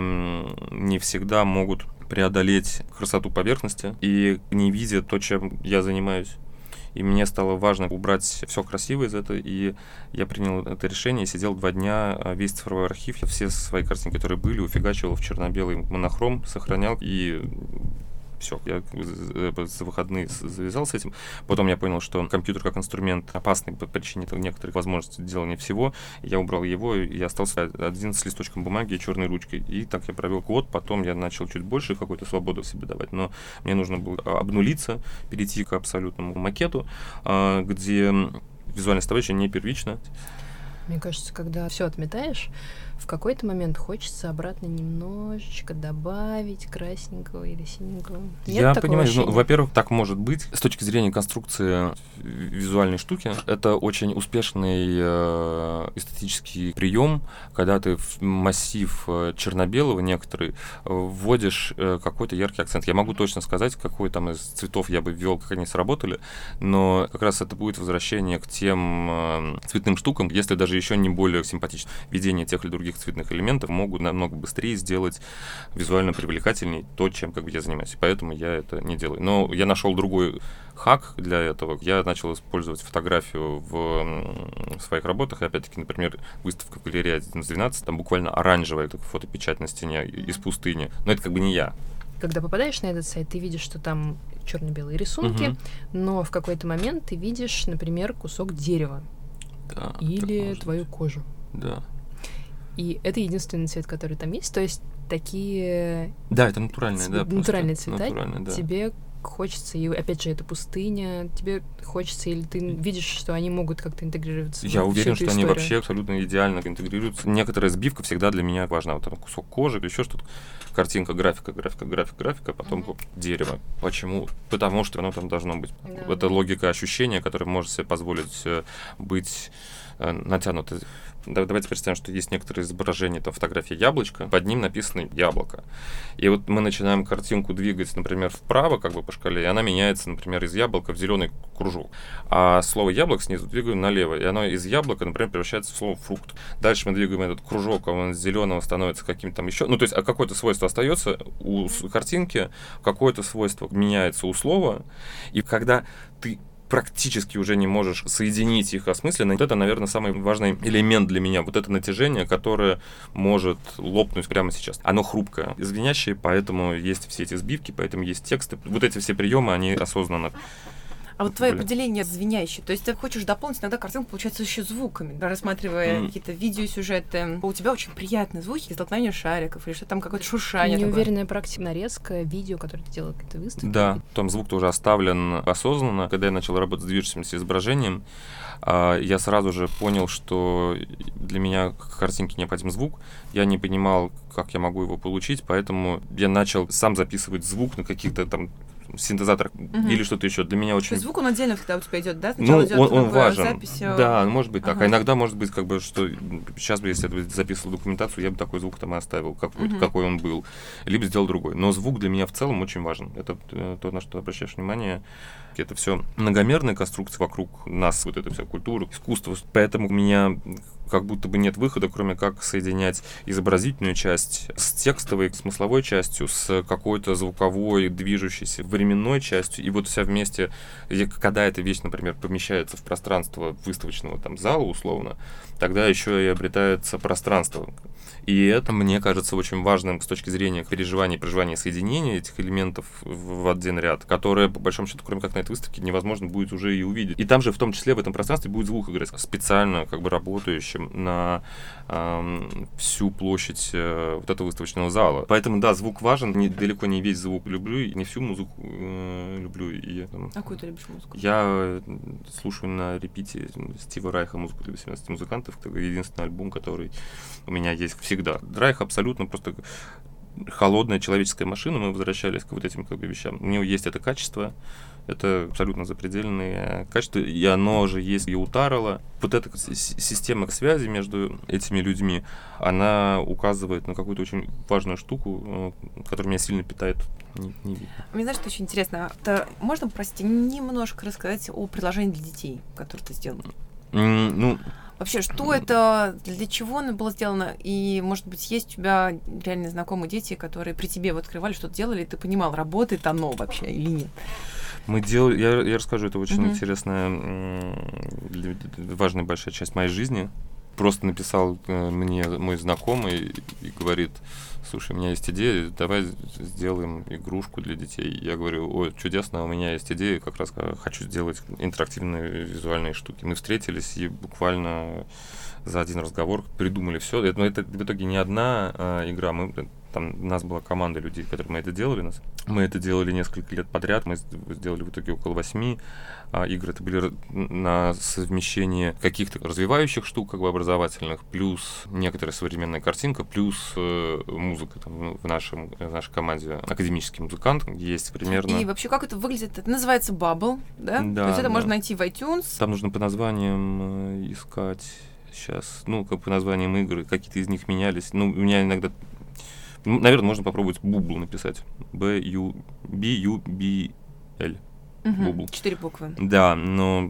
не всегда могут преодолеть красоту поверхности и не видя то, чем я занимаюсь и мне стало важно убрать все красивое из этого, и я принял это решение, сидел два дня, а, весь цифровой архив, все свои картинки, которые были, уфигачивал в черно-белый монохром, сохранял, и все, я за выходные завязал с этим. Потом я понял, что компьютер как инструмент опасный по причине некоторых возможностей делания всего. Я убрал его, и остался один с листочком бумаги и черной ручкой. И так я провел год, потом я начал чуть больше какой-то свободу себе давать. Но мне нужно было обнулиться, перейти к абсолютному макету, а, где визуальная составляющая не первична. Мне кажется, когда все отметаешь, в какой-то момент хочется обратно немножечко добавить красненького или синенького. Нет Я понимаю, ну, во-первых, так может быть. С точки зрения конструкции визуальной штуки, это очень успешный э, эстетический прием, когда ты в массив э, черно-белого некоторый вводишь э, какой-то яркий акцент. Я могу точно сказать, какой там из цветов я бы ввел, как они сработали, но как раз это будет возвращение к тем цветным штукам, если даже еще не более симпатично. Введение тех или других других цветных элементов могут намного быстрее сделать визуально привлекательней то, чем как бы я занимаюсь. Поэтому я это не делаю. Но я нашел другой хак для этого. Я начал использовать фотографию в, своих работах. И опять-таки, например, выставка в галерее 1112, там буквально оранжевая фотопечать на стене из пустыни. Но это как бы не я. Когда попадаешь на этот сайт, ты видишь, что там черно-белые рисунки, угу. но в какой-то момент ты видишь, например, кусок дерева. Да, или твою кожу. Да. И это единственный цвет, который там есть. То есть такие... Да, это натуральные, да. Натуральные цвета. Натуральные, да. Тебе хочется, и опять же, это пустыня, тебе хочется, или ты видишь, что они могут как-то интегрироваться? Я уверен, что историю. они вообще абсолютно идеально интегрируются. Некоторая сбивка всегда для меня важна. Вот там кусок кожи или еще что-то. Картинка, графика, графика, графика, графика, потом mm-hmm. дерево. Почему? Потому что оно там должно быть. Да. Это логика ощущения, которая может себе позволить э, быть э, натянутой давайте представим, что есть некоторые изображения, там фотография яблочка, под ним написано яблоко. И вот мы начинаем картинку двигать, например, вправо, как бы по шкале, и она меняется, например, из яблока в зеленый кружок. А слово яблок снизу двигаем налево, и оно из яблока, например, превращается в слово фрукт. Дальше мы двигаем этот кружок, а он из зеленого становится каким-то там еще. Ну, то есть, а какое-то свойство остается у картинки, какое-то свойство меняется у слова, и когда ты практически уже не можешь соединить их осмысленно. Вот это, наверное, самый важный элемент для меня. Вот это натяжение, которое может лопнуть прямо сейчас. Оно хрупкое, звенящее, поэтому есть все эти сбивки, поэтому есть тексты. Вот эти все приемы, они осознанно А вот твое определение звенящее, то есть ты хочешь дополнить иногда картинку, получается, еще звуками, рассматривая mm. какие-то видеосюжеты. У тебя очень приятные звуки, столкновение шариков, или что там какое-то шуршание. Неуверенная такое. практика, нарезка, видео, которое ты делал какие-то выставки. Да, там звук тоже оставлен осознанно. Когда я начал работать с движущимся изображением, а, я сразу же понял, что для меня к картинке необходим звук. Я не понимал, как я могу его получить, поэтому я начал сам записывать звук на каких-то там синтезатор угу. или что-то еще. Для меня очень... То есть звук он отдельно всегда у тебя идет, да? Сначала ну, идет он, он важен. Запись... Да, может быть ага. так. А иногда может быть как бы, что сейчас бы, если я записывал документацию, я бы такой звук там и оставил, какой, угу. какой он был. Либо сделал другой. Но звук для меня в целом очень важен. Это э, то, на что обращаешь внимание. Это все многомерные конструкции вокруг нас, вот эта вся культура, искусство. Поэтому у меня как будто бы нет выхода, кроме как соединять изобразительную часть с текстовой, смысловой частью, с какой-то звуковой, движущейся временной частью. И вот вся вместе, когда эта вещь, например, помещается в пространство выставочного там зала условно, тогда еще и обретается пространство. И это, мне кажется, очень важным с точки зрения переживания, проживания, соединения этих элементов в один ряд, которые, по большому счету, кроме как на этой выставке, невозможно будет уже и увидеть. И там же, в том числе, в этом пространстве будет звук играть, специально как бы работающим на всю площадь э, вот этого выставочного зала. Поэтому, да, звук важен, не, далеко не весь звук люблю, и не всю музыку э, люблю. И, там, а какую ты любишь музыку? Я э, слушаю на репите Стива Райха музыку для 18 музыкантов, это единственный альбом, который у меня есть всегда. Драйх абсолютно просто холодная человеческая машина, мы возвращались к вот этим как бы вещам. У него есть это качество, это абсолютно запредельное качество, и оно же есть и у Таррелла. Вот эта система связи между этими людьми, она указывает на какую-то очень важную штуку, э, которая меня сильно питает. Не, не Мне знаешь, что очень интересно? Это можно, простите, немножко рассказать о приложении для детей, которое ты сделал? Mm, ну, Вообще, что это, для чего оно было сделано? И, может быть, есть у тебя реально знакомые дети, которые при тебе вот открывали, что-то делали, и ты понимал, работает оно вообще или нет? Мы делали, я, я расскажу, это очень mm-hmm. интересная, важная большая часть моей жизни. Просто написал э, мне мой знакомый и говорит, слушай, у меня есть идея, давай сделаем игрушку для детей. Я говорю, ой, чудесно, у меня есть идея, как раз э, хочу сделать интерактивные визуальные штуки. Мы встретились и буквально за один разговор придумали все. Но это в итоге не одна э, игра, мы там у нас была команда людей, которые мы это делали. Нас. Мы это делали несколько лет подряд. Мы сделали в итоге около восьми а, игр. Это были на совмещение каких-то развивающих штук, как бы образовательных, плюс некоторая современная картинка, плюс э, музыка там, ну, в, нашем, в нашей команде. Академический музыкант есть примерно. И вообще, как это выглядит? Это называется Bubble, да? да То есть это да. можно найти в iTunes. Там нужно по названиям э, искать сейчас, ну, как по названиям игры, какие-то из них менялись. Ну, у меня иногда ну, наверное, можно попробовать бубл написать. Б-Ю... Би-Ю-Би-Л. Бубл. Четыре буквы. Да, но...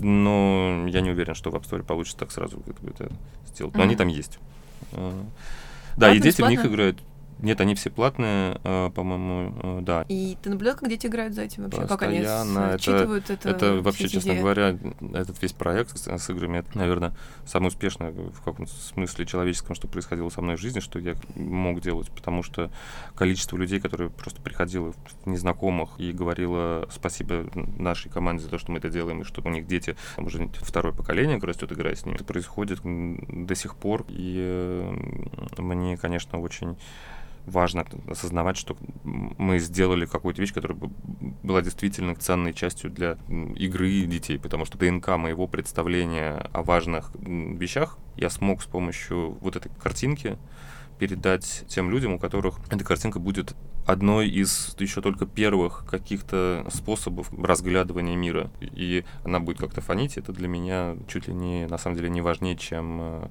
Но я не уверен, что в App Store получится так сразу это сделать. Но они там есть. А, да, и дети в них играют. Нет, они все платные, э, по-моему, э, да. И ты наблюдал, как дети играют за этим вообще? Постоянно. Как они это, это? Это вообще, честно идеи? говоря, этот весь проект с, с играми, это, наверное, самое успешное в каком-то смысле человеческом, что происходило со мной в жизни, что я мог делать, потому что количество людей, которые просто приходило незнакомых и говорило спасибо нашей команде за то, что мы это делаем, и что у них дети, там уже второе поколение растет, играя с ними. Это происходит до сих пор, и э, мне, конечно, очень важно осознавать, что мы сделали какую-то вещь, которая была действительно ценной частью для игры детей, потому что ДНК моего представления о важных вещах я смог с помощью вот этой картинки передать тем людям, у которых эта картинка будет одной из еще только первых каких-то способов разглядывания мира. И она будет как-то фонить. Это для меня чуть ли не, на самом деле, не важнее, чем э,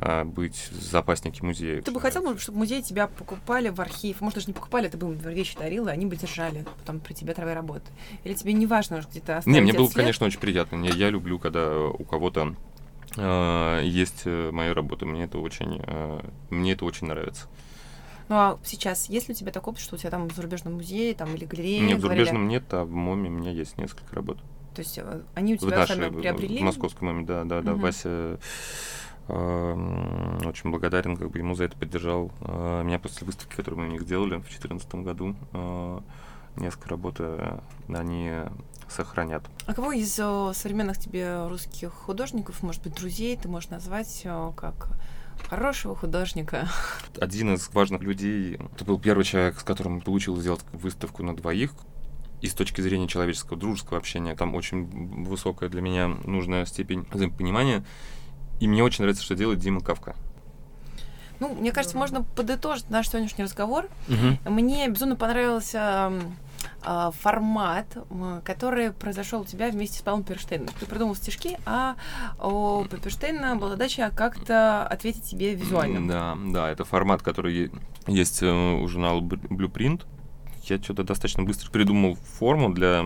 а, быть запасники музея. Ты бы хотел, может, чтобы музей тебя покупали в архив? Может, даже не покупали, ты бы им вещи дарил, и они бы держали потом при тебе твоей работы? Или тебе не важно где-то оставить Не, мне было, след? конечно, очень приятно. Я, я люблю, когда у кого-то э, есть моя работа. Мне это очень, э, мне это очень нравится. Ну а сейчас есть ли у тебя такой опыт, что у тебя там в зарубежном музее там, или галерее? Нет, в зарубежном нет, а в МОМе у меня есть несколько работ. То есть э, они у тебя в нашей, сами приобрели? В московском МОМе, да, да, да. Угу. Вася очень благодарен, как бы ему за это поддержал. А, меня после выставки, которую мы у них сделали в 2014 году, а, несколько работы, они сохранят. А кого из современных тебе русских художников, может быть, друзей, ты можешь назвать как хорошего художника. Один из важных людей, это был первый человек, с которым получилось сделать выставку на двоих. И с точки зрения человеческого, дружеского общения, там очень высокая для меня нужная степень взаимопонимания. И мне очень нравится, что делает Дима Кавка. Ну, мне кажется, можно подытожить наш сегодняшний разговор. Угу. Мне безумно понравился э, формат, который произошел у тебя вместе с Павлом Перштейном. Ты придумал стишки, а у Перштейна была задача как-то ответить тебе визуально. Да, да, это формат, который есть э, у журнала Blueprint я что-то достаточно быстро придумал форму для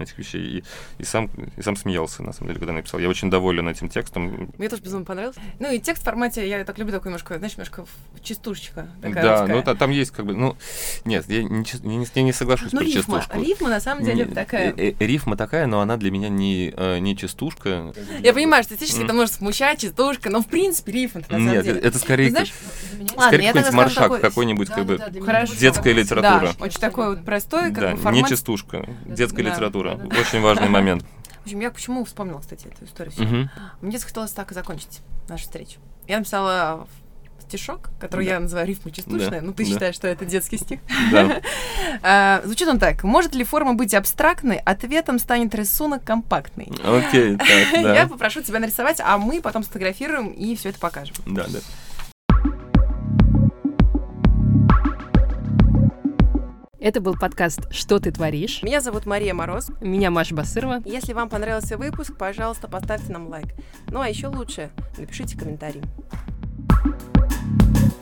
этих вещей и, и, сам, и сам смеялся, на самом деле, когда написал. Я очень доволен этим текстом. Мне тоже безумно понравился. Ну и текст в формате, я так люблю такой немножко, знаешь, немножко частушечка. Такая да, русская. ну та, там есть как бы, ну, нет, я не, не, я не соглашусь ну, про рифма, частушку. рифма на самом деле не, такая. Э, э, рифма такая, но она для меня не, э, не частушка. Я понимаю, что статистически mm. это может смущать, частушка, но в принципе рифма на самом нет, деле. это скорее, знаешь, скорее какой-нибудь маршак, какой-нибудь как бы детская литература. Да, очень такой вот простой как да, бы формат... не частушка, детская да, литература. Да, да. Очень важный момент. В общем, я почему вспомнила, кстати, эту историю сегодня. Мне захотелось так и закончить нашу встречу. Я написала стишок, который да. я называю рифма частушная. Да. Ну, ты да. считаешь, что это детский стих? Да. а, звучит он так. Может ли форма быть абстрактной? Ответом станет рисунок компактный. Окей, так, да. Я попрошу тебя нарисовать, а мы потом сфотографируем и все это покажем. Да, да. Это был подкаст «Что ты творишь?». Меня зовут Мария Мороз. Меня Маша Басырова. Если вам понравился выпуск, пожалуйста, поставьте нам лайк. Ну а еще лучше, напишите комментарий. thank you